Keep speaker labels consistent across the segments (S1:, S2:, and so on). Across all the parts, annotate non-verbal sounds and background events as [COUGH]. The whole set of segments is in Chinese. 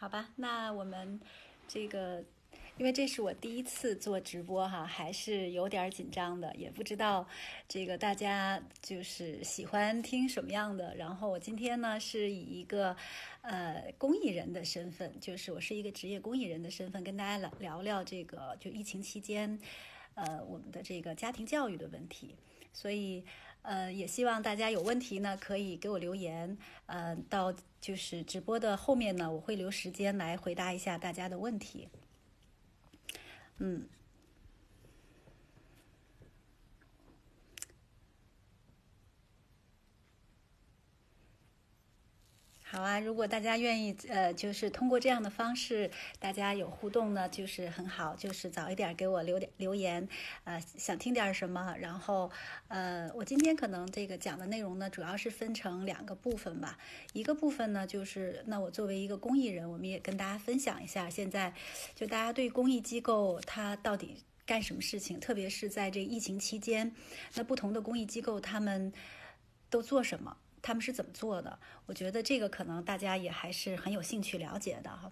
S1: 好吧，那我们这个，因为这是我第一次做直播哈，还是有点紧张的，也不知道这个大家就是喜欢听什么样的。然后我今天呢是以一个呃公益人的身份，就是我是一个职业公益人的身份，跟大家聊聊聊这个就疫情期间呃我们的这个家庭教育的问题，所以。呃，也希望大家有问题呢，可以给我留言。呃，到就是直播的后面呢，我会留时间来回答一下大家的问题。嗯。好啊，如果大家愿意，呃，就是通过这样的方式，大家有互动呢，就是很好。就是早一点给我留点留言，呃，想听点什么。然后，呃，我今天可能这个讲的内容呢，主要是分成两个部分吧。一个部分呢，就是那我作为一个公益人，我们也跟大家分享一下，现在就大家对公益机构它到底干什么事情，特别是在这疫情期间，那不同的公益机构他们都做什么。他们是怎么做的？我觉得这个可能大家也还是很有兴趣了解的哈。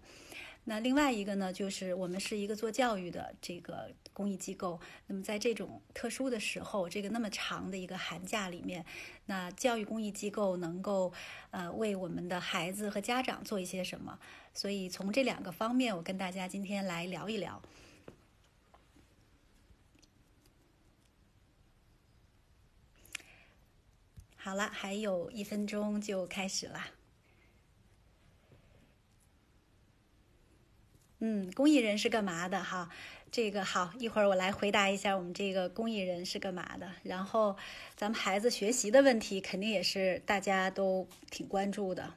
S1: 那另外一个呢，就是我们是一个做教育的这个公益机构。那么在这种特殊的时候，这个那么长的一个寒假里面，那教育公益机构能够呃为我们的孩子和家长做一些什么？所以从这两个方面，我跟大家今天来聊一聊。好了，还有一分钟就开始啦。嗯，公益人是干嘛的？哈，这个好，一会儿我来回答一下我们这个公益人是干嘛的。然后，咱们孩子学习的问题肯定也是大家都挺关注的。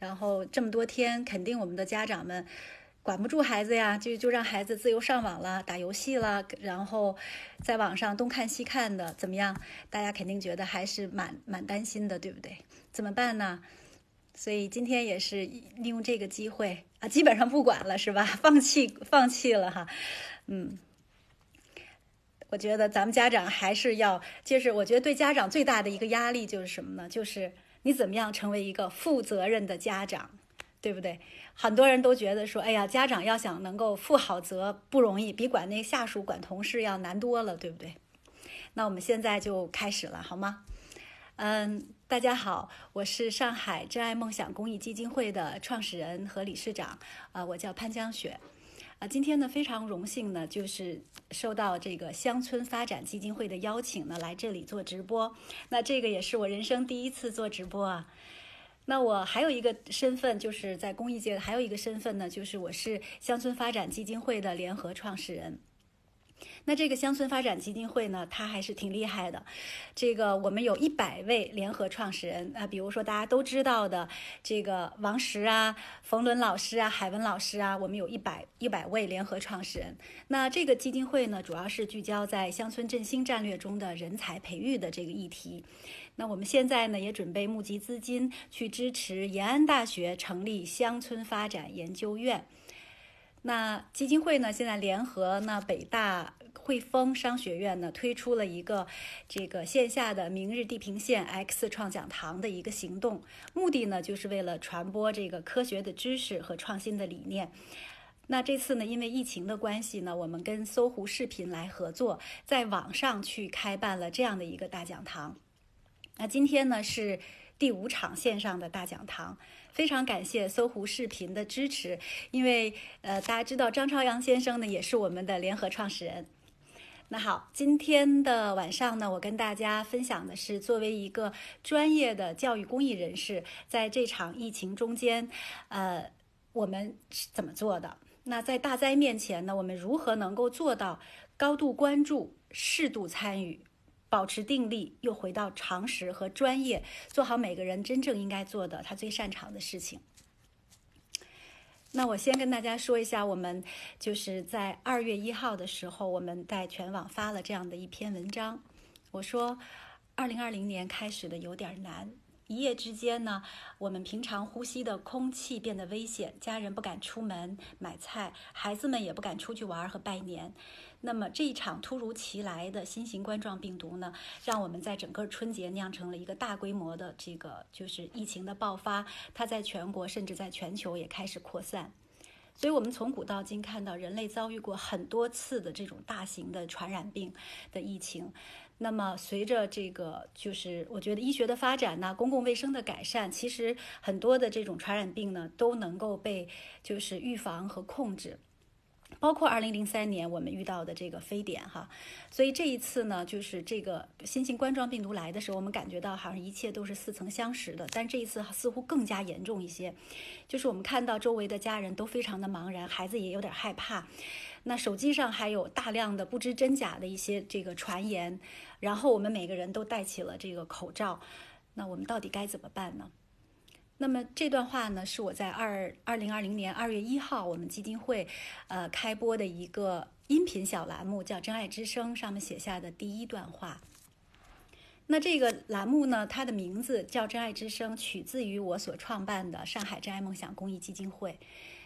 S1: 然后这么多天，肯定我们的家长们。管不住孩子呀，就就让孩子自由上网了，打游戏了，然后在网上东看西看的，怎么样？大家肯定觉得还是蛮蛮担心的，对不对？怎么办呢？所以今天也是利用这个机会啊，基本上不管了，是吧？放弃放弃了哈，嗯，我觉得咱们家长还是要，就是我觉得对家长最大的一个压力就是什么呢？就是你怎么样成为一个负责任的家长。对不对？很多人都觉得说，哎呀，家长要想能够负好责不容易，比管那下属、管同事要难多了，对不对？那我们现在就开始了，好吗？嗯，大家好，我是上海真爱梦想公益基金会的创始人和理事长，啊，我叫潘江雪，啊，今天呢非常荣幸呢，就是受到这个乡村发展基金会的邀请呢，来这里做直播。那这个也是我人生第一次做直播啊。那我还有一个身份，就是在公益界还有一个身份呢，就是我是乡村发展基金会的联合创始人。那这个乡村发展基金会呢，它还是挺厉害的。这个我们有一百位联合创始人啊，比如说大家都知道的这个王石啊、冯仑老师啊、海文老师啊，我们有一百一百位联合创始人。那这个基金会呢，主要是聚焦在乡村振兴战略中的人才培育的这个议题。那我们现在呢，也准备募集资金去支持延安大学成立乡村发展研究院。那基金会呢，现在联合那北大汇丰商学院呢，推出了一个这个线下的“明日地平线 X 创讲堂”的一个行动，目的呢，就是为了传播这个科学的知识和创新的理念。那这次呢，因为疫情的关系呢，我们跟搜狐视频来合作，在网上去开办了这样的一个大讲堂。那今天呢是第五场线上的大讲堂，非常感谢搜狐视频的支持，因为呃大家知道张朝阳先生呢也是我们的联合创始人。那好，今天的晚上呢，我跟大家分享的是作为一个专业的教育公益人士，在这场疫情中间，呃我们是怎么做的？那在大灾面前呢，我们如何能够做到高度关注、适度参与？保持定力，又回到常识和专业，做好每个人真正应该做的，他最擅长的事情。那我先跟大家说一下，我们就是在二月一号的时候，我们在全网发了这样的一篇文章。我说，二零二零年开始的有点难。一夜之间呢，我们平常呼吸的空气变得危险，家人不敢出门买菜，孩子们也不敢出去玩和拜年。那么这一场突如其来的新型冠状病毒呢，让我们在整个春节酿成了一个大规模的这个就是疫情的爆发，它在全国甚至在全球也开始扩散。所以，我们从古到今看到人类遭遇过很多次的这种大型的传染病的疫情。那么，随着这个就是我觉得医学的发展呢，公共卫生的改善，其实很多的这种传染病呢都能够被就是预防和控制。包括二零零三年我们遇到的这个非典哈，所以这一次呢，就是这个新型冠状病毒来的时候，我们感觉到好像一切都是似曾相识的，但这一次似乎更加严重一些。就是我们看到周围的家人都非常的茫然，孩子也有点害怕。那手机上还有大量的不知真假的一些这个传言，然后我们每个人都戴起了这个口罩，那我们到底该怎么办呢？那么这段话呢，是我在二二零二零年二月一号我们基金会，呃开播的一个音频小栏目，叫《真爱之声》上面写下的第一段话。那这个栏目呢，它的名字叫《真爱之声》，取自于我所创办的上海真爱梦想公益基金会。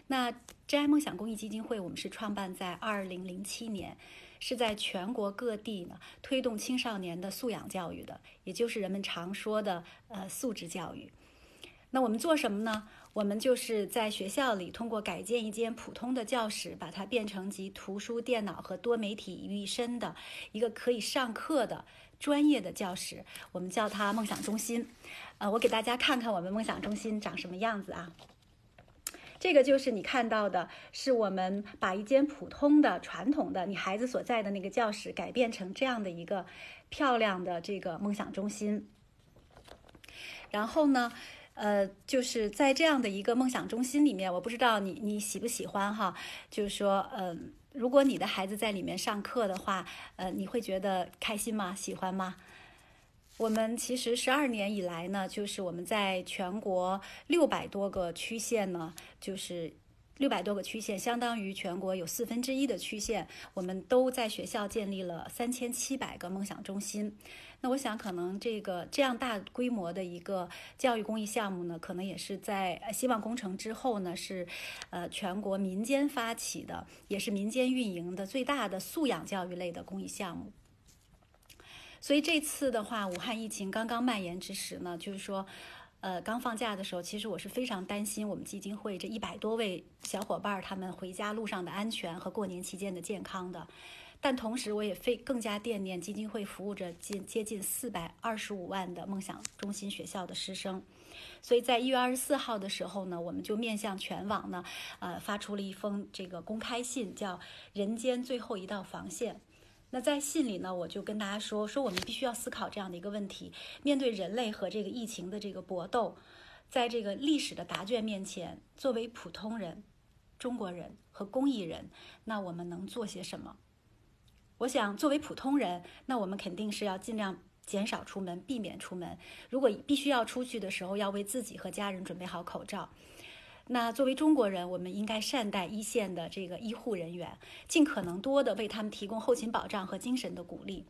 S1: 那真爱梦想公益基金会，我们是创办在二零零七年，是在全国各地呢推动青少年的素养教育的，也就是人们常说的呃素质教育。那我们做什么呢？我们就是在学校里通过改建一间普通的教室，把它变成集图书、电脑和多媒体于一身的一个可以上课的专业的教室。我们叫它梦想中心。呃，我给大家看看我们梦想中心长什么样子啊？这个就是你看到的，是我们把一间普通的、传统的你孩子所在的那个教室改变成这样的一个漂亮的这个梦想中心。然后呢？呃，就是在这样的一个梦想中心里面，我不知道你你喜不喜欢哈。就是说，嗯，如果你的孩子在里面上课的话，呃，你会觉得开心吗？喜欢吗？我们其实十二年以来呢，就是我们在全国六百多个区县呢，就是六百多个区县，相当于全国有四分之一的区县，我们都在学校建立了三千七百个梦想中心。那我想，可能这个这样大规模的一个教育公益项目呢，可能也是在希望工程之后呢，是呃全国民间发起的，也是民间运营的最大的素养教育类的公益项目。所以这次的话，武汉疫情刚刚蔓延之时呢，就是说，呃，刚放假的时候，其实我是非常担心我们基金会这一百多位小伙伴他们回家路上的安全和过年期间的健康的。但同时，我也非更加惦念基金会服务着近接近四百二十五万的梦想中心学校的师生，所以在一月二十四号的时候呢，我们就面向全网呢，呃，发出了一封这个公开信，叫“人间最后一道防线”。那在信里呢，我就跟大家说，说我们必须要思考这样的一个问题：面对人类和这个疫情的这个搏斗，在这个历史的答卷面前，作为普通人、中国人和公益人，那我们能做些什么？我想，作为普通人，那我们肯定是要尽量减少出门，避免出门。如果必须要出去的时候，要为自己和家人准备好口罩。那作为中国人，我们应该善待一线的这个医护人员，尽可能多的为他们提供后勤保障和精神的鼓励。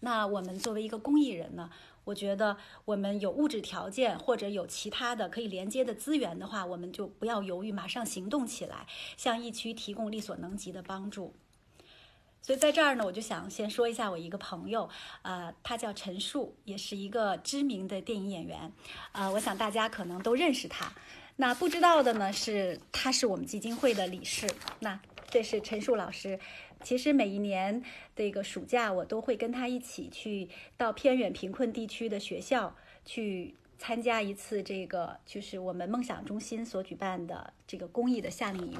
S1: 那我们作为一个公益人呢，我觉得我们有物质条件或者有其他的可以连接的资源的话，我们就不要犹豫，马上行动起来，向疫区提供力所能及的帮助。所以在这儿呢，我就想先说一下我一个朋友，呃，他叫陈树，也是一个知名的电影演员，呃，我想大家可能都认识他。那不知道的呢，是他是我们基金会的理事。那这是陈树老师。其实每一年这个暑假，我都会跟他一起去到偏远贫困地区的学校去参加一次这个，就是我们梦想中心所举办的这个公益的夏令营。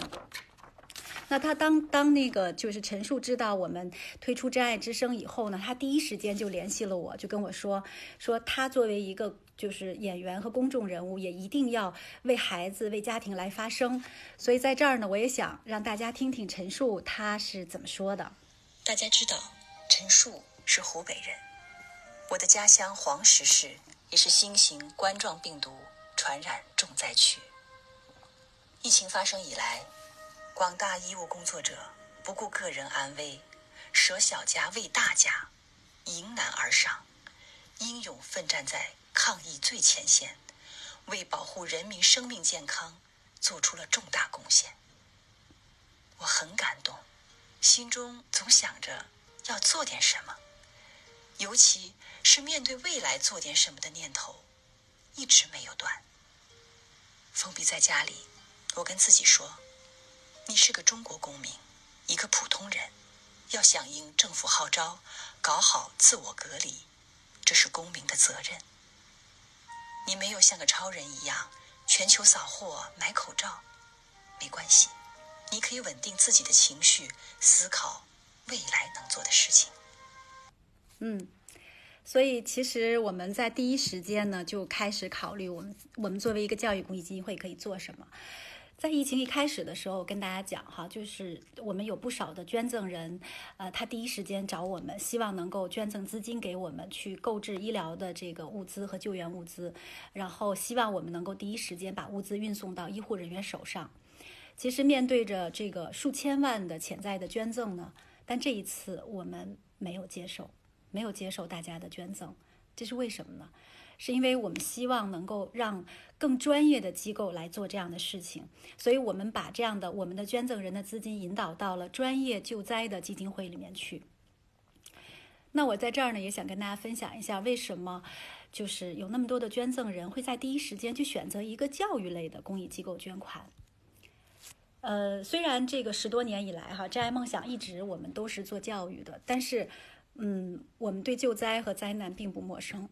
S1: 那他当当那个就是陈述知道我们推出真爱之声以后呢，他第一时间就联系了我，就跟我说说他作为一个就是演员和公众人物，也一定要为孩子、为家庭来发声。所以在这儿呢，我也想让大家听听陈述他是怎么说的。
S2: 大家知道，陈述是湖北人，我的家乡黄石市也是新型冠状病毒传染重灾区。疫情发生以来。广大医务工作者不顾个人安危，舍小家为大家，迎难而上，英勇奋战在抗疫最前线，为保护人民生命健康做出了重大贡献。我很感动，心中总想着要做点什么，尤其是面对未来做点什么的念头，一直没有断。封闭在家里，我跟自己说：“你是个中国公民，一个普通人，要响应政府号召，搞好自我隔离，这是公民的责任。你没有像个超人一样全球扫货买口罩，没关系。”你可以稳定自己的情绪，思考未来能做的事情。
S1: 嗯，所以其实我们在第一时间呢就开始考虑，我们我们作为一个教育公益基金会可以做什么。在疫情一开始的时候，跟大家讲哈，就是我们有不少的捐赠人，呃，他第一时间找我们，希望能够捐赠资金给我们去购置医疗的这个物资和救援物资，然后希望我们能够第一时间把物资运送到医护人员手上。其实面对着这个数千万的潜在的捐赠呢，但这一次我们没有接受，没有接受大家的捐赠，这是为什么呢？是因为我们希望能够让更专业的机构来做这样的事情，所以我们把这样的我们的捐赠人的资金引导到了专业救灾的基金会里面去。那我在这儿呢，也想跟大家分享一下，为什么就是有那么多的捐赠人会在第一时间去选择一个教育类的公益机构捐款。呃，虽然这个十多年以来哈，真爱梦想一直我们都是做教育的，但是，嗯，我们对救灾和灾难并不陌生。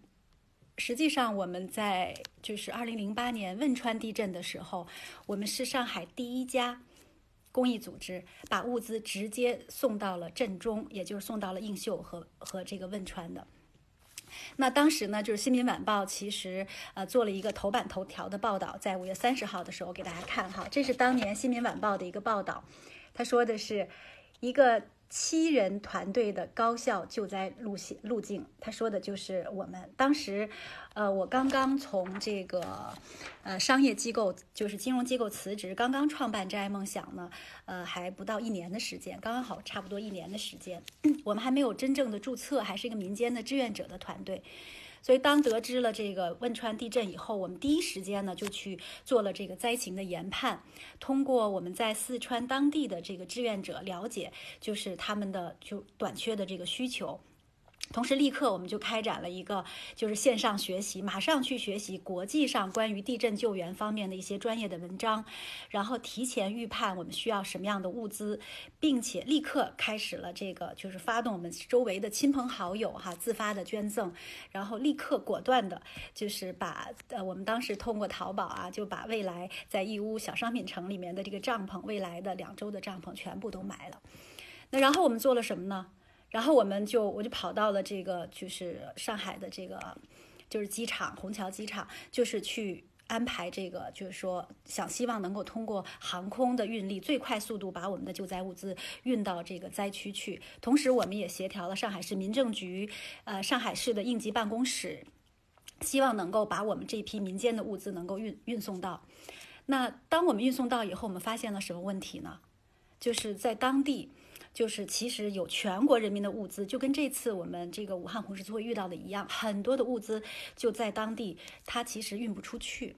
S1: 实际上，我们在就是二零零八年汶川地震的时候，我们是上海第一家公益组织，把物资直接送到了震中，也就是送到了映秀和和这个汶川的。那当时呢，就是《新民晚报》其实呃做了一个头版头条的报道，在五月三十号的时候给大家看哈，这是当年《新民晚报》的一个报道，他说的是一个。七人团队的高效救灾路线路径，他说的就是我们当时，呃，我刚刚从这个呃商业机构，就是金融机构辞职，刚刚创办真爱梦想呢，呃，还不到一年的时间，刚刚好差不多一年的时间，我们还没有真正的注册，还是一个民间的志愿者的团队。所以，当得知了这个汶川地震以后，我们第一时间呢就去做了这个灾情的研判。通过我们在四川当地的这个志愿者了解，就是他们的就短缺的这个需求。同时，立刻我们就开展了一个就是线上学习，马上去学习国际上关于地震救援方面的一些专业的文章，然后提前预判我们需要什么样的物资，并且立刻开始了这个就是发动我们周围的亲朋好友哈自发的捐赠，然后立刻果断的，就是把呃我们当时通过淘宝啊，就把未来在义乌小商品城里面的这个帐篷，未来的两周的帐篷全部都买了。那然后我们做了什么呢？然后我们就我就跑到了这个就是上海的这个就是机场虹桥机场，就是去安排这个就是说想希望能够通过航空的运力最快速度把我们的救灾物资运到这个灾区去。同时，我们也协调了上海市民政局、呃上海市的应急办公室，希望能够把我们这批民间的物资能够运运送到。那当我们运送到以后，我们发现了什么问题呢？就是在当地。就是其实有全国人民的物资，就跟这次我们这个武汉红十字会遇到的一样，很多的物资就在当地，它其实运不出去。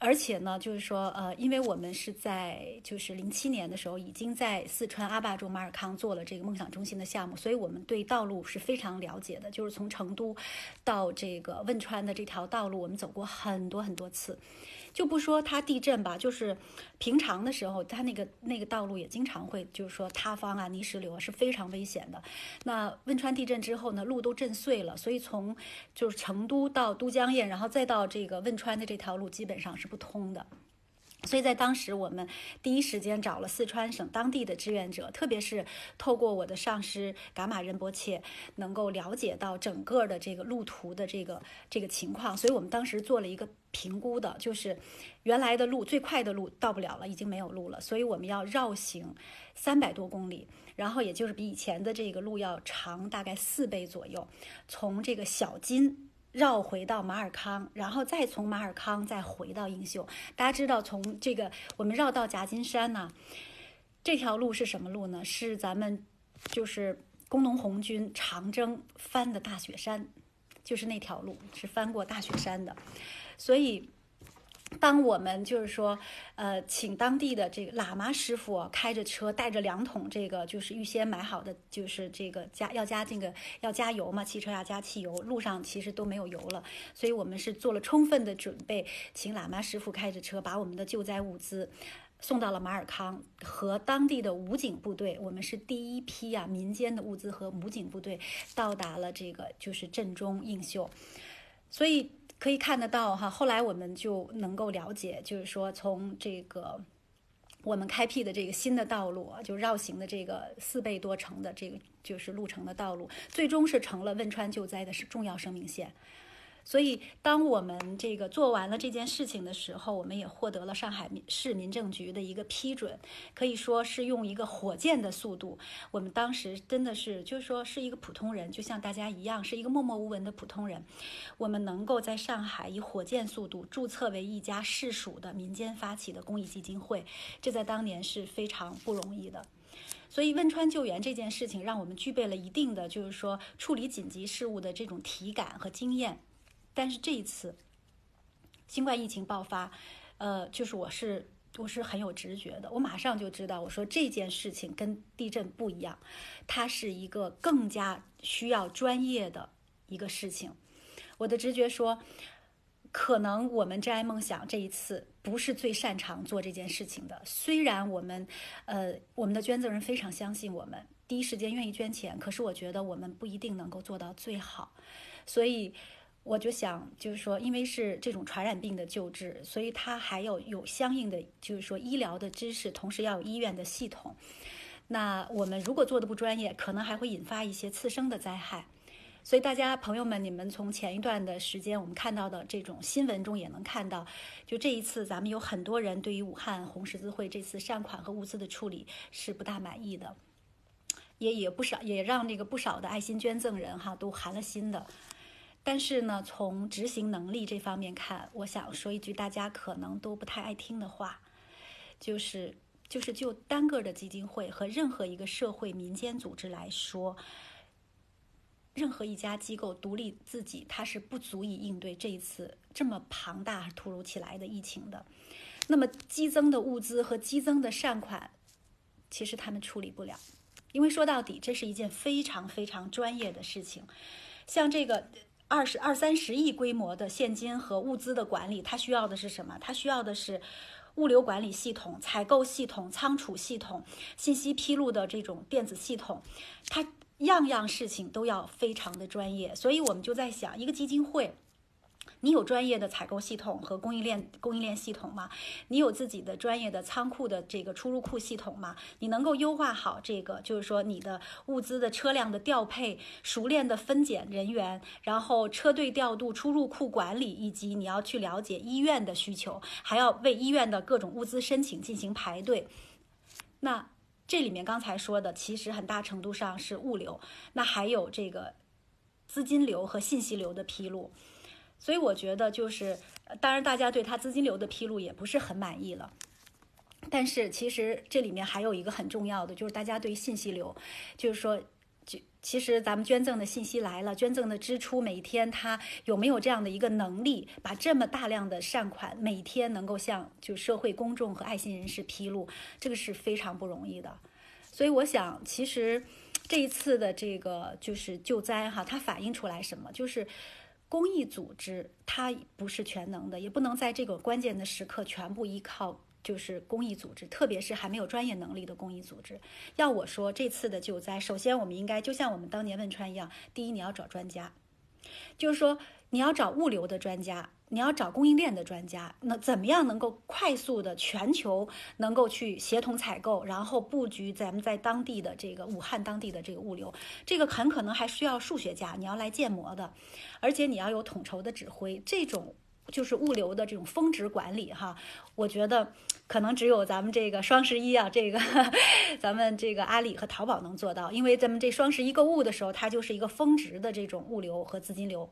S1: 而且呢，就是说，呃，因为我们是在就是零七年的时候，已经在四川阿坝州马尔康做了这个梦想中心的项目，所以我们对道路是非常了解的。就是从成都到这个汶川的这条道路，我们走过很多很多次。就不说它地震吧，就是平常的时候，它那个那个道路也经常会，就是说塌方啊、泥石流啊是非常危险的。那汶川地震之后呢，路都震碎了，所以从就是成都到都江堰，然后再到这个汶川的这条路基本上是不通的。所以在当时，我们第一时间找了四川省当地的志愿者，特别是透过我的上师噶玛仁波切，能够了解到整个的这个路途的这个这个情况。所以我们当时做了一个评估的，就是原来的路最快的路到不了了，已经没有路了，所以我们要绕行三百多公里，然后也就是比以前的这个路要长大概四倍左右，从这个小金。绕回到马尔康，然后再从马尔康再回到映秀。大家知道，从这个我们绕到夹金山呢，这条路是什么路呢？是咱们就是工农红军长征翻的大雪山，就是那条路是翻过大雪山的。所以当我们就是说，呃，请当地的这个喇嘛师傅开着车，带着两桶这个就是预先买好的，就是这个加要加这个要加油嘛，汽车要加汽油，路上其实都没有油了，所以我们是做了充分的准备，请喇嘛师傅开着车把我们的救灾物资送到了马尔康和当地的武警部队，我们是第一批呀，民间的物资和武警部队到达了这个就是镇中映秀，所以。可以看得到哈，后来我们就能够了解，就是说从这个我们开辟的这个新的道路，就绕行的这个四倍多程的这个就是路程的道路，最终是成了汶川救灾的是重要生命线。所以，当我们这个做完了这件事情的时候，我们也获得了上海市民政局的一个批准，可以说是用一个火箭的速度。我们当时真的是，就是说是一个普通人，就像大家一样，是一个默默无闻的普通人。我们能够在上海以火箭速度注册为一家市属的民间发起的公益基金会，这在当年是非常不容易的。所以，汶川救援这件事情，让我们具备了一定的，就是说处理紧急事务的这种体感和经验。但是这一次，新冠疫情爆发，呃，就是我是我是很有直觉的，我马上就知道，我说这件事情跟地震不一样，它是一个更加需要专业的一个事情。我的直觉说，可能我们真爱梦想这一次不是最擅长做这件事情的。虽然我们，呃，我们的捐赠人非常相信我们，第一时间愿意捐钱，可是我觉得我们不一定能够做到最好，所以。我就想，就是说，因为是这种传染病的救治，所以它还要有相应的，就是说医疗的知识，同时要有医院的系统。那我们如果做的不专业，可能还会引发一些次生的灾害。所以大家朋友们，你们从前一段的时间我们看到的这种新闻中也能看到，就这一次咱们有很多人对于武汉红十字会这次善款和物资的处理是不大满意的，也也不少，也让那个不少的爱心捐赠人哈都寒了心的。但是呢，从执行能力这方面看，我想说一句大家可能都不太爱听的话，就是就是就单个的基金会和任何一个社会民间组织来说，任何一家机构独立自己，它是不足以应对这一次这么庞大、突如其来的疫情的。那么激增的物资和激增的善款，其实他们处理不了，因为说到底，这是一件非常非常专业的事情，像这个。二十二三十亿规模的现金和物资的管理，它需要的是什么？它需要的是物流管理系统、采购系统、仓储系统、信息披露的这种电子系统，它样样事情都要非常的专业。所以我们就在想，一个基金会。你有专业的采购系统和供应链供应链系统吗？你有自己的专业的仓库的这个出入库系统吗？你能够优化好这个，就是说你的物资的车辆的调配、熟练的分拣人员，然后车队调度、出入库管理，以及你要去了解医院的需求，还要为医院的各种物资申请进行排队。那这里面刚才说的，其实很大程度上是物流，那还有这个资金流和信息流的披露。所以我觉得，就是当然，大家对他资金流的披露也不是很满意了。但是其实这里面还有一个很重要的，就是大家对信息流，就是说，就其实咱们捐赠的信息来了，捐赠的支出每天他有没有这样的一个能力，把这么大量的善款每天能够向就社会公众和爱心人士披露，这个是非常不容易的。所以我想，其实这一次的这个就是救灾哈，它反映出来什么？就是。公益组织它不是全能的，也不能在这个关键的时刻全部依靠就是公益组织，特别是还没有专业能力的公益组织。要我说，这次的救灾，首先我们应该就像我们当年汶川一样，第一你要找专家，就是说你要找物流的专家。你要找供应链的专家，那怎么样能够快速的全球能够去协同采购，然后布局咱们在当地的这个武汉当地的这个物流？这个很可能还需要数学家，你要来建模的，而且你要有统筹的指挥。这种就是物流的这种峰值管理哈，我觉得可能只有咱们这个双十一啊，这个 [LAUGHS] 咱们这个阿里和淘宝能做到，因为咱们这双十一购物的时候，它就是一个峰值的这种物流和资金流。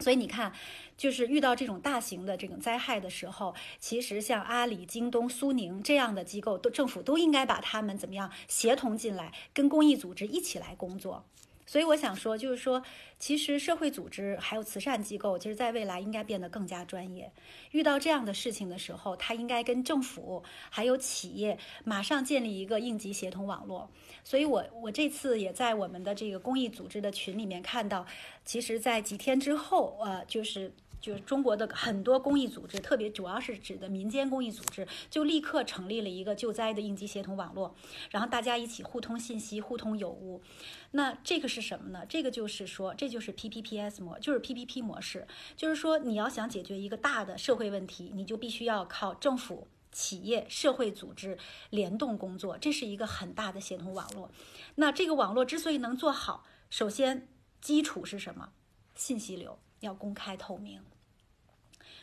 S1: 所以你看，就是遇到这种大型的这种灾害的时候，其实像阿里、京东、苏宁这样的机构，都政府都应该把他们怎么样协同进来，跟公益组织一起来工作。所以我想说，就是说，其实社会组织还有慈善机构，其实在未来应该变得更加专业。遇到这样的事情的时候，他应该跟政府还有企业马上建立一个应急协同网络。所以我我这次也在我们的这个公益组织的群里面看到，其实，在几天之后，呃，就是。就是中国的很多公益组织，特别主要是指的民间公益组织，就立刻成立了一个救灾的应急协同网络，然后大家一起互通信息、互通有无。那这个是什么呢？这个就是说，这就是 PPPS 模，就是 PPP 模式，就是说你要想解决一个大的社会问题，你就必须要靠政府、企业、社会组织联动工作，这是一个很大的协同网络。那这个网络之所以能做好，首先基础是什么？信息流要公开透明。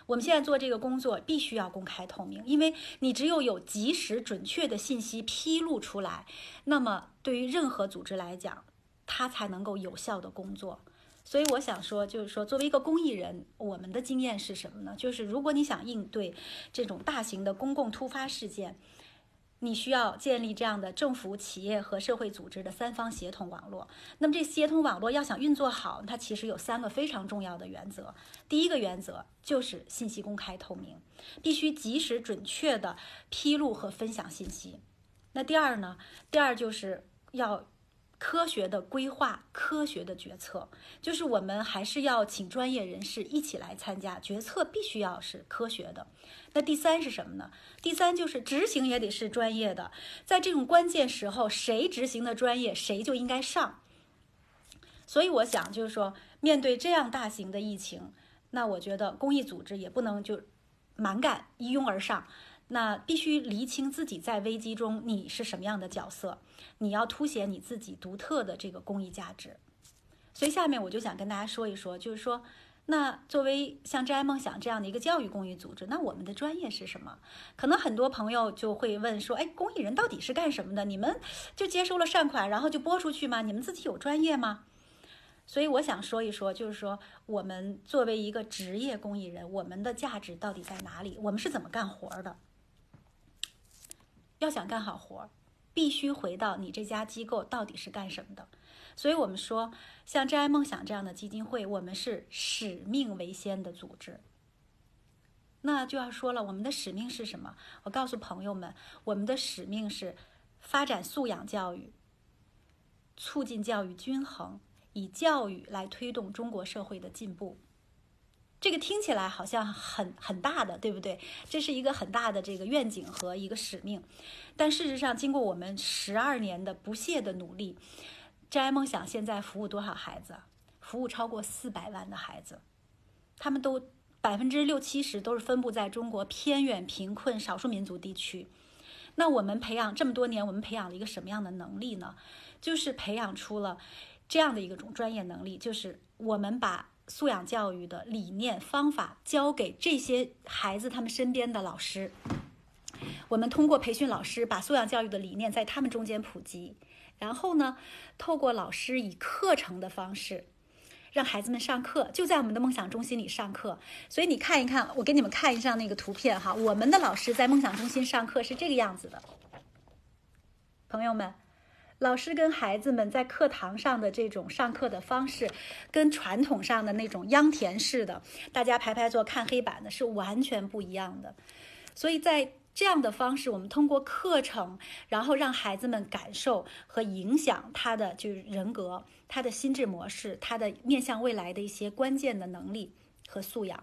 S1: 我们现在做这个工作必须要公开透明，因为你只有有及时准确的信息披露出来，那么对于任何组织来讲，它才能够有效的工作。所以我想说，就是说，作为一个公益人，我们的经验是什么呢？就是如果你想应对这种大型的公共突发事件。你需要建立这样的政府、企业和社会组织的三方协同网络。那么，这协同网络要想运作好，它其实有三个非常重要的原则。第一个原则就是信息公开透明，必须及时、准确地披露和分享信息。那第二呢？第二就是要。科学的规划，科学的决策，就是我们还是要请专业人士一起来参加决策，必须要是科学的。那第三是什么呢？第三就是执行也得是专业的，在这种关键时候，谁执行的专业，谁就应该上。所以我想，就是说，面对这样大型的疫情，那我觉得公益组织也不能就蛮干一拥而上。那必须厘清自己在危机中你是什么样的角色，你要凸显你自己独特的这个公益价值。所以下面我就想跟大家说一说，就是说，那作为像真爱梦想这样的一个教育公益组织，那我们的专业是什么？可能很多朋友就会问说，哎，公益人到底是干什么的？你们就接收了善款，然后就拨出去吗？你们自己有专业吗？所以我想说一说，就是说，我们作为一个职业公益人，我们的价值到底在哪里？我们是怎么干活的？要想干好活，必须回到你这家机构到底是干什么的。所以，我们说，像真爱梦想这样的基金会，我们是使命为先的组织。那就要说了，我们的使命是什么？我告诉朋友们，我们的使命是发展素养教育，促进教育均衡，以教育来推动中国社会的进步。这个听起来好像很很大的，对不对？这是一个很大的这个愿景和一个使命，但事实上，经过我们十二年的不懈的努力，真爱梦想现在服务多少孩子？服务超过四百万的孩子，他们都百分之六七十都是分布在中国偏远、贫困、少数民族地区。那我们培养这么多年，我们培养了一个什么样的能力呢？就是培养出了这样的一个种专业能力，就是我们把。素养教育的理念方法交给这些孩子他们身边的老师，我们通过培训老师把素养教育的理念在他们中间普及，然后呢，透过老师以课程的方式让孩子们上课，就在我们的梦想中心里上课。所以你看一看，我给你们看一下那个图片哈，我们的老师在梦想中心上课是这个样子的，朋友们。老师跟孩子们在课堂上的这种上课的方式，跟传统上的那种秧田式的，大家排排坐看黑板的是完全不一样的。所以在这样的方式，我们通过课程，然后让孩子们感受和影响他的就是人格、他的心智模式、他的面向未来的一些关键的能力和素养。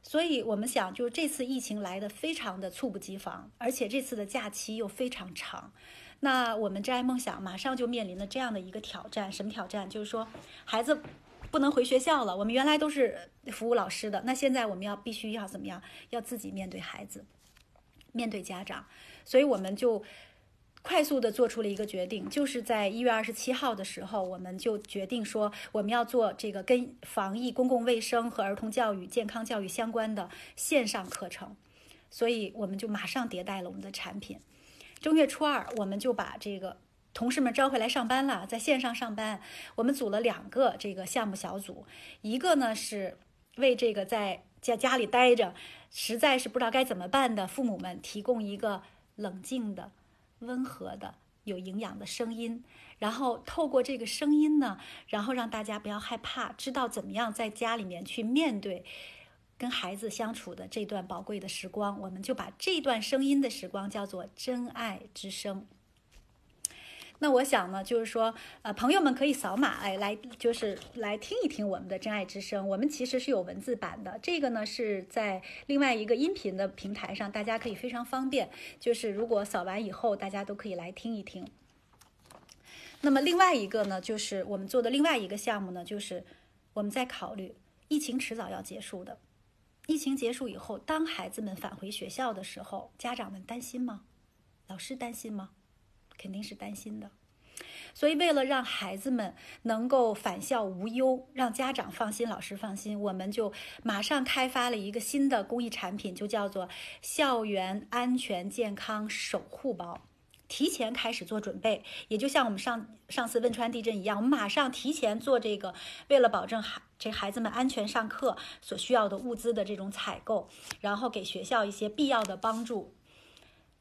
S1: 所以我们想，就是这次疫情来的非常的猝不及防，而且这次的假期又非常长。那我们真爱梦想马上就面临了这样的一个挑战，什么挑战？就是说，孩子不能回学校了。我们原来都是服务老师的，那现在我们要必须要怎么样？要自己面对孩子，面对家长。所以我们就快速的做出了一个决定，就是在一月二十七号的时候，我们就决定说，我们要做这个跟防疫、公共卫生和儿童教育、健康教育相关的线上课程。所以我们就马上迭代了我们的产品。正月初二，我们就把这个同事们招回来上班了，在线上上班。我们组了两个这个项目小组，一个呢是为这个在家家里待着，实在是不知道该怎么办的父母们提供一个冷静的、温和的、有营养的声音，然后透过这个声音呢，然后让大家不要害怕，知道怎么样在家里面去面对跟孩子相处的这段宝贵的时光。我们就把这段声音的时光叫做真爱之声。那我想呢，就是说，呃，朋友们可以扫码，哎，来就是来听一听我们的真爱之声。我们其实是有文字版的，这个呢是在另外一个音频的平台上，大家可以非常方便。就是如果扫完以后，大家都可以来听一听。那么另外一个呢，就是我们做的另外一个项目呢，就是我们在考虑，疫情迟早要结束的。疫情结束以后，当孩子们返回学校的时候，家长们担心吗？老师担心吗？肯定是担心的，所以为了让孩子们能够返校无忧，让家长放心，老师放心，我们就马上开发了一个新的公益产品，就叫做“校园安全健康守护包”。提前开始做准备，也就像我们上上次汶川地震一样，我们马上提前做这个，为了保证孩这孩子们安全上课所需要的物资的这种采购，然后给学校一些必要的帮助。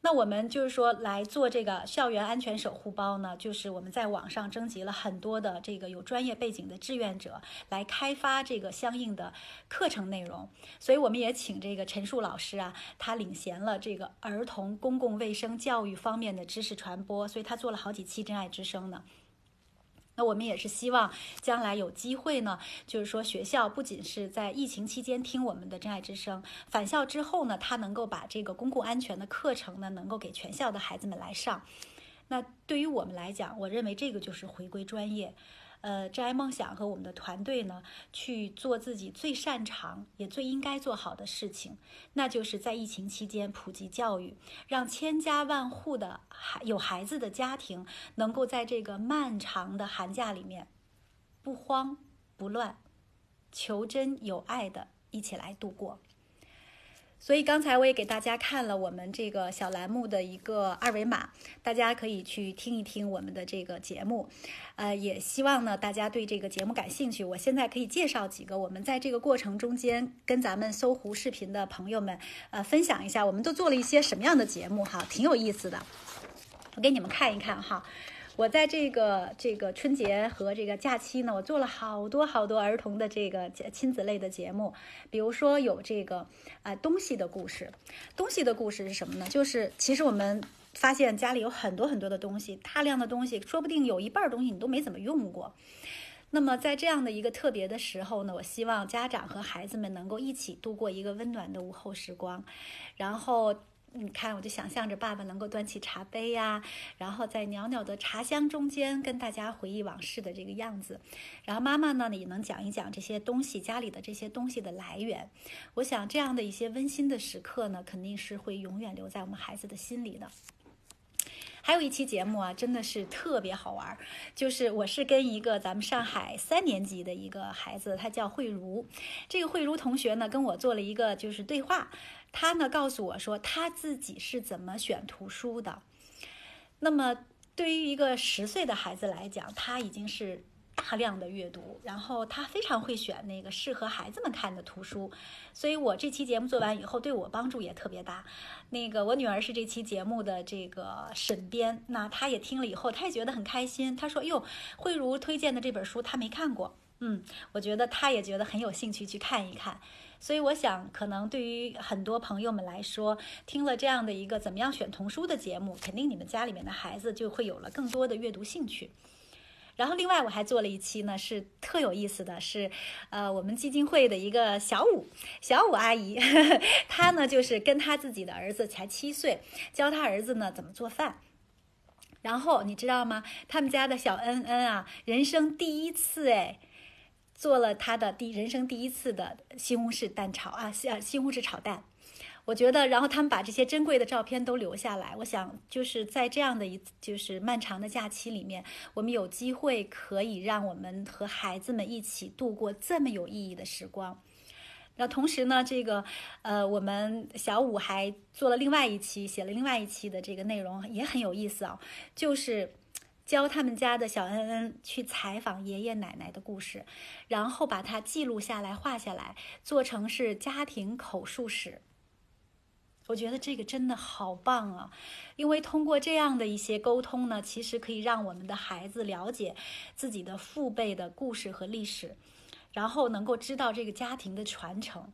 S1: 那我们就是说来做这个校园安全守护包呢，就是我们在网上征集了很多的这个有专业背景的志愿者来开发这个相应的课程内容，所以我们也请这个陈树老师啊，他领衔了这个儿童公共卫生教育方面的知识传播，所以他做了好几期真爱之声呢。那我们也是希望将来有机会呢，就是说学校不仅是在疫情期间听我们的真爱之声，返校之后呢，他能够把这个公共安全的课程呢，能够给全校的孩子们来上。那对于我们来讲，我认为这个就是回归专业。呃，真爱梦想和我们的团队呢，去做自己最擅长也最应该做好的事情，那就是在疫情期间普及教育，让千家万户的孩有孩子的家庭能够在这个漫长的寒假里面不慌不乱，求真有爱的一起来度过。所以刚才我也给大家看了我们这个小栏目的一个二维码，大家可以去听一听我们的这个节目，呃，也希望呢大家对这个节目感兴趣。我现在可以介绍几个我们在这个过程中间跟咱们搜狐视频的朋友们，呃，分享一下我们都做了一些什么样的节目哈，挺有意思的，我给你们看一看哈。我在这个这个春节和这个假期呢，我做了好多好多儿童的这个亲子类的节目，比如说有这个啊东西的故事。东西的故事是什么呢？就是其实我们发现家里有很多很多的东西，大量的东西，说不定有一半东西你都没怎么用过。那么在这样的一个特别的时候呢，我希望家长和孩子们能够一起度过一个温暖的午后时光，然后。你看，我就想象着爸爸能够端起茶杯呀，然后在袅袅的茶香中间跟大家回忆往事的这个样子，然后妈妈呢也能讲一讲这些东西家里的这些东西的来源。我想这样的一些温馨的时刻呢，肯定是会永远留在我们孩子的心里的。还有一期节目啊，真的是特别好玩，就是我是跟一个咱们上海三年级的一个孩子，他叫慧茹，这个慧茹同学呢跟我做了一个就是对话。他呢告诉我说他自己是怎么选图书的。那么对于一个十岁的孩子来讲，他已经是大量的阅读，然后他非常会选那个适合孩子们看的图书。所以我这期节目做完以后，对我帮助也特别大。那个我女儿是这期节目的这个审编，那她也听了以后，她也觉得很开心。她说：“哟，慧茹推荐的这本书她没看过。”嗯，我觉得她也觉得很有兴趣去看一看。所以我想，可能对于很多朋友们来说，听了这样的一个怎么样选童书的节目，肯定你们家里面的孩子就会有了更多的阅读兴趣。然后，另外我还做了一期呢，是特有意思的，是呃，我们基金会的一个小五小五阿姨，[LAUGHS] 她呢就是跟她自己的儿子才七岁，教她儿子呢怎么做饭。然后你知道吗？他们家的小恩恩啊，人生第一次哎。做了他的第人生第一次的西红柿蛋炒啊，西西红柿炒蛋，我觉得，然后他们把这些珍贵的照片都留下来。我想，就是在这样的一就是漫长的假期里面，我们有机会可以让我们和孩子们一起度过这么有意义的时光。那同时呢，这个呃，我们小五还做了另外一期，写了另外一期的这个内容也很有意思啊，就是。教他们家的小恩恩去采访爷爷奶奶的故事，然后把它记录下来、画下来，做成是家庭口述史。我觉得这个真的好棒啊！因为通过这样的一些沟通呢，其实可以让我们的孩子了解自己的父辈的故事和历史，然后能够知道这个家庭的传承。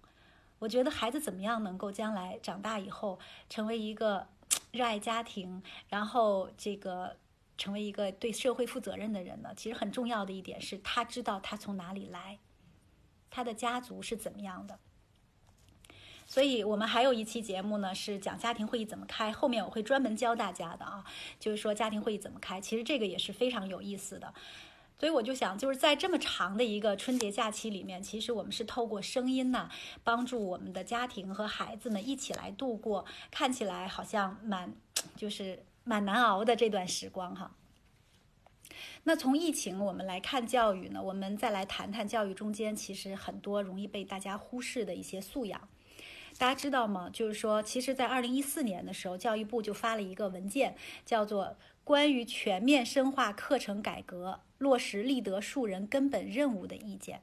S1: 我觉得孩子怎么样能够将来长大以后成为一个 [TSK] 热爱家庭，然后这个成为一个对社会负责任的人呢？其实很重要的一点是他知道他从哪里来，他的家族是怎么样的。所以我们还有一期节目呢，是讲家庭会议怎么开。后面我会专门教大家的啊，就是说家庭会议怎么开。其实这个也是非常有意思的。所以我就想，就是在这么长的一个春节假期里面，其实我们是透过声音呢，帮助我们的家庭和孩子们一起来度过看起来好像蛮就是蛮难熬的这段时光哈。那从疫情我们来看教育呢，我们再来谈谈教育中间其实很多容易被大家忽视的一些素养。大家知道吗？就是说，其实，在二零一四年的时候，教育部就发了一个文件，叫做《关于全面深化课程改革、落实立德树人根本任务的意见》。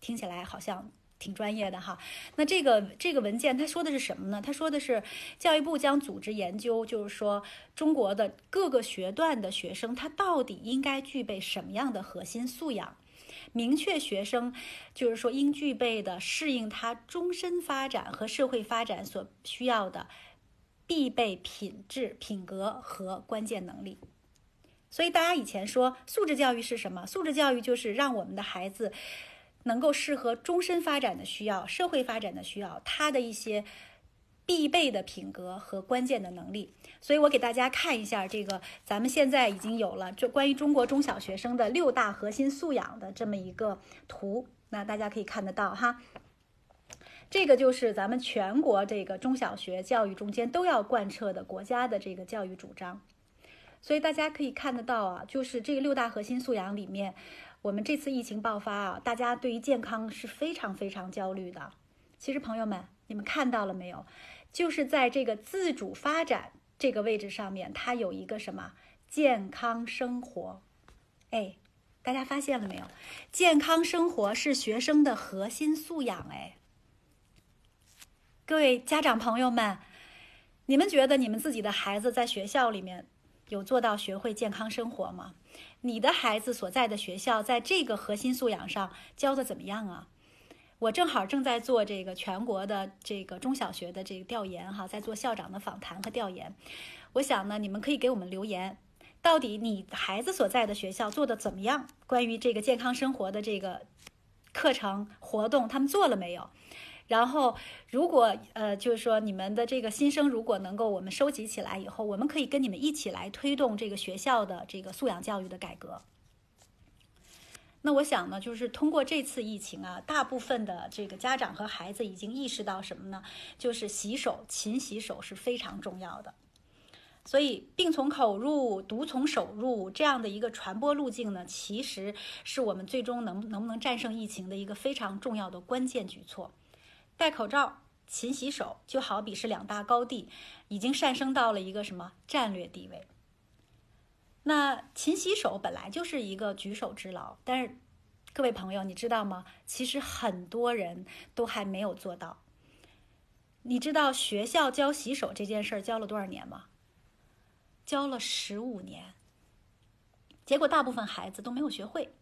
S1: 听起来好像挺专业的哈。那这个这个文件它说的是什么呢？他说的是，教育部将组织研究，就是说中国的各个学段的学生，他到底应该具备什么样的核心素养。明确学生，就是说应具备的适应他终身发展和社会发展所需要的必备品质、品格和关键能力。所以大家以前说素质教育是什么？素质教育就是让我们的孩子能够适合终身发展的需要、社会发展的需要，他的一些。必备的品格和关键的能力，所以我给大家看一下这个，咱们现在已经有了这关于中国中小学生的六大核心素养的这么一个图，那大家可以看得到哈。这个就是咱们全国这个中小学教育中间都要贯彻的国家的这个教育主张，所以大家可以看得到啊，就是这个六大核心素养里面，我们这次疫情爆发啊，大家对于健康是非常非常焦虑的。其实朋友们，你们看到了没有？就是在这个自主发展这个位置上面，它有一个什么健康生活？哎，大家发现了没有？健康生活是学生的核心素养。哎，各位家长朋友们，你们觉得你们自己的孩子在学校里面有做到学会健康生活吗？你的孩子所在的学校在这个核心素养上教的怎么样啊？我正好正在做这个全国的这个中小学的这个调研哈，在做校长的访谈和调研。我想呢，你们可以给我们留言，到底你孩子所在的学校做的怎么样？关于这个健康生活的这个课程活动，他们做了没有？然后，如果呃，就是说你们的这个新生如果能够我们收集起来以后，我们可以跟你们一起来推动这个学校的这个素养教育的改革。那我想呢，就是通过这次疫情啊，大部分的这个家长和孩子已经意识到什么呢？就是洗手，勤洗手是非常重要的。所以，病从口入，毒从手入这样的一个传播路径呢，其实是我们最终能能不能战胜疫情的一个非常重要的关键举措。戴口罩、勤洗手，就好比是两大高地，已经上升到了一个什么战略地位。那勤洗手本来就是一个举手之劳，但是各位朋友，你知道吗？其实很多人都还没有做到。你知道学校教洗手这件事儿教了多少年吗？教了十五年，结果大部分孩子都没有学会。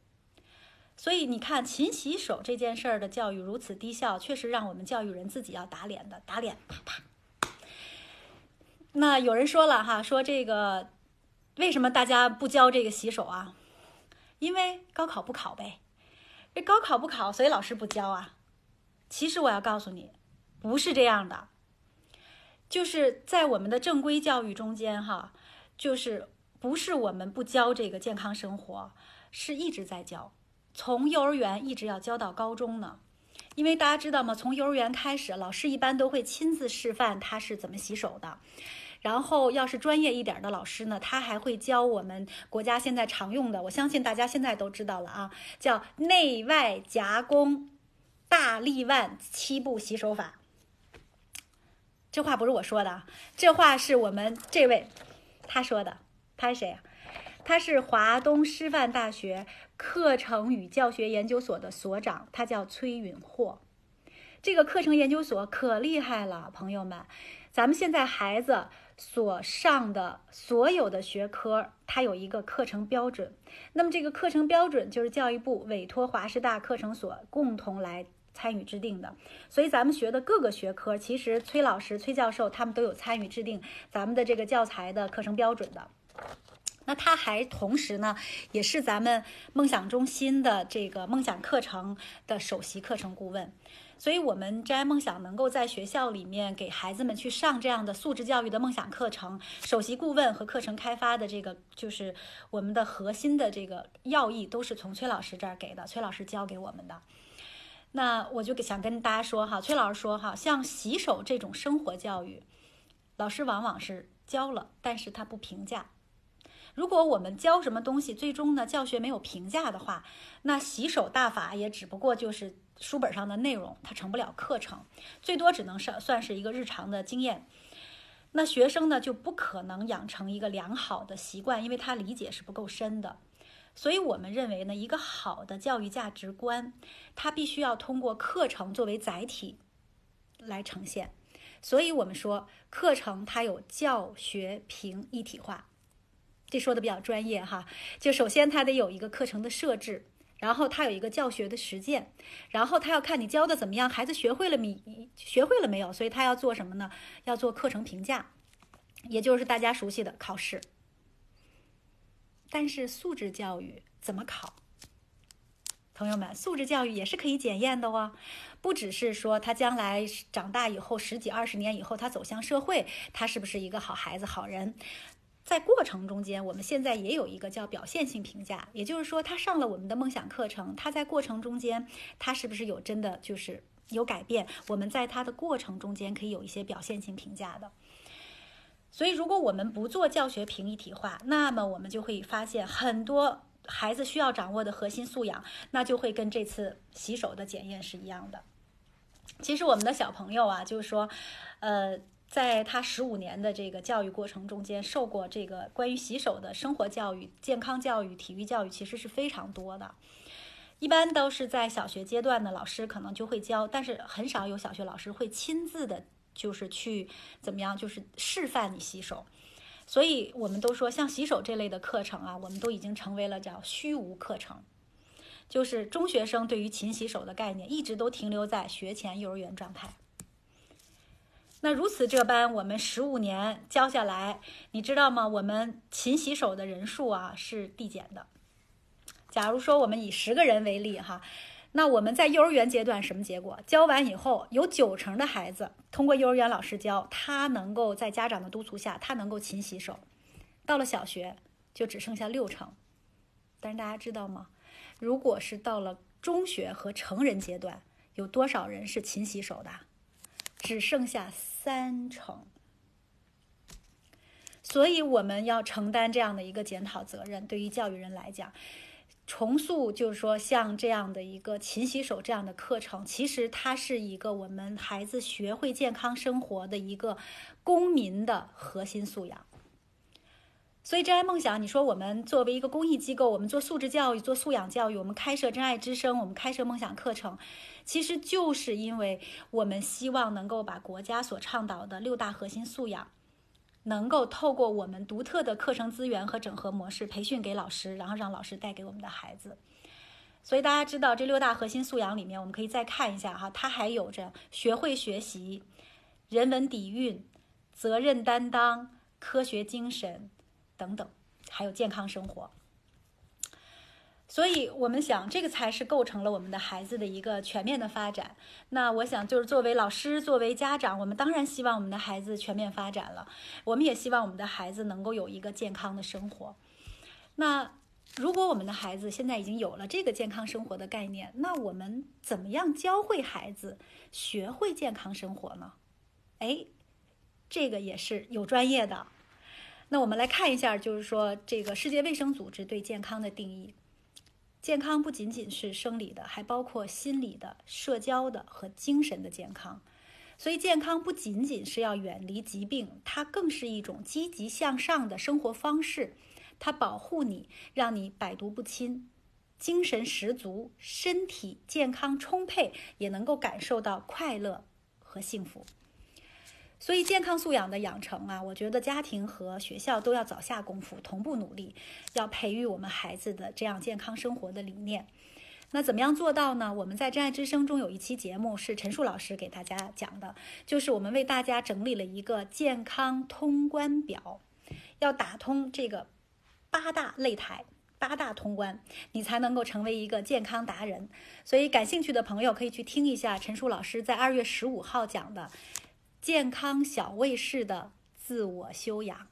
S1: 所以你看，勤洗手这件事儿的教育如此低效，确实让我们教育人自己要打脸的，打脸啪啪。那有人说了哈，说这个。为什么大家不教这个洗手啊？因为高考不考呗。这高考不考，所以老师不教啊。其实我要告诉你，不是这样的。就是在我们的正规教育中间，哈，就是不是我们不教这个健康生活，是一直在教，从幼儿园一直要教到高中呢。因为大家知道吗？从幼儿园开始，老师一般都会亲自示范他是怎么洗手的。然后，要是专业一点的老师呢，他还会教我们国家现在常用的，我相信大家现在都知道了啊，叫内外夹攻大立腕七步洗手法。这话不是我说的，这话是我们这位他说的。他是谁啊？他是华东师范大学课程与教学研究所的所长，他叫崔允霍。这个课程研究所可厉害了，朋友们。咱们现在孩子所上的所有的学科，它有一个课程标准。那么这个课程标准就是教育部委托华师大课程所共同来参与制定的。所以咱们学的各个学科，其实崔老师、崔教授他们都有参与制定咱们的这个教材的课程标准的。那他还同时呢，也是咱们梦想中心的这个梦想课程的首席课程顾问。所以，我们真爱梦想能够在学校里面给孩子们去上这样的素质教育的梦想课程，首席顾问和课程开发的这个就是我们的核心的这个要义，都是从崔老师这儿给的，崔老师教给我们的。那我就想跟大家说哈，崔老师说哈，像洗手这种生活教育，老师往往是教了，但是他不评价。如果我们教什么东西，最终呢教学没有评价的话，那洗手大法也只不过就是。书本上的内容，它成不了课程，最多只能算算是一个日常的经验。那学生呢，就不可能养成一个良好的习惯，因为他理解是不够深的。所以我们认为呢，一个好的教育价值观，它必须要通过课程作为载体来呈现。所以我们说，课程它有教学评一体化，这说的比较专业哈。就首先它得有一个课程的设置。然后他有一个教学的实践，然后他要看你教的怎么样，孩子学会了没？学会了没有？所以他要做什么呢？要做课程评价，也就是大家熟悉的考试。但是素质教育怎么考？朋友们，素质教育也是可以检验的哦，不只是说他将来长大以后十几二十年以后他走向社会，他是不是一个好孩子、好人？在过程中间，我们现在也有一个叫表现性评价，也就是说，他上了我们的梦想课程，他在过程中间，他是不是有真的就是有改变？我们在他的过程中间可以有一些表现性评价的。所以，如果我们不做教学评一体化，那么我们就会发现很多孩子需要掌握的核心素养，那就会跟这次洗手的检验是一样的。其实我们的小朋友啊，就是说，呃。在他十五年的这个教育过程中间，受过这个关于洗手的生活教育、健康教育、体育教育，其实是非常多的。一般都是在小学阶段的老师可能就会教，但是很少有小学老师会亲自的，就是去怎么样，就是示范你洗手。所以我们都说，像洗手这类的课程啊，我们都已经成为了叫虚无课程，就是中学生对于勤洗手的概念一直都停留在学前幼儿园状态。那如此这般，我们十五年教下来，你知道吗？我们勤洗手的人数啊是递减的。假如说我们以十个人为例哈，那我们在幼儿园阶段什么结果？教完以后，有九成的孩子通过幼儿园老师教，他能够在家长的督促下，他能够勤洗手。到了小学，就只剩下六成。但是大家知道吗？如果是到了中学和成人阶段，有多少人是勤洗手的？只剩下三成，所以我们要承担这样的一个检讨责任。对于教育人来讲，重塑就是说，像这样的一个勤洗手这样的课程，其实它是一个我们孩子学会健康生活的一个公民的核心素养。所以，真爱梦想，你说我们作为一个公益机构，我们做素质教育、做素养教育，我们开设真爱之声，我们开设梦想课程，其实就是因为我们希望能够把国家所倡导的六大核心素养，能够透过我们独特的课程资源和整合模式培训给老师，然后让老师带给我们的孩子。所以大家知道，这六大核心素养里面，我们可以再看一下哈，它还有着学会学习、人文底蕴、责任担当、科学精神。等等，还有健康生活，所以我们想，这个才是构成了我们的孩子的一个全面的发展。那我想，就是作为老师，作为家长，我们当然希望我们的孩子全面发展了。我们也希望我们的孩子能够有一个健康的生活。那如果我们的孩子现在已经有了这个健康生活的概念，那我们怎么样教会孩子学会健康生活呢？哎，这个也是有专业的。那我们来看一下，就是说这个世界卫生组织对健康的定义：健康不仅仅是生理的，还包括心理的、社交的和精神的健康。所以，健康不仅仅是要远离疾病，它更是一种积极向上的生活方式。它保护你，让你百毒不侵，精神十足，身体健康充沛，也能够感受到快乐和幸福。所以健康素养的养成啊，我觉得家庭和学校都要早下功夫，同步努力，要培育我们孩子的这样健康生活的理念。那怎么样做到呢？我们在真爱之声中有一期节目是陈树老师给大家讲的，就是我们为大家整理了一个健康通关表，要打通这个八大擂台、八大通关，你才能够成为一个健康达人。所以感兴趣的朋友可以去听一下陈树老师在二月十五号讲的健康小卫士的自我修养。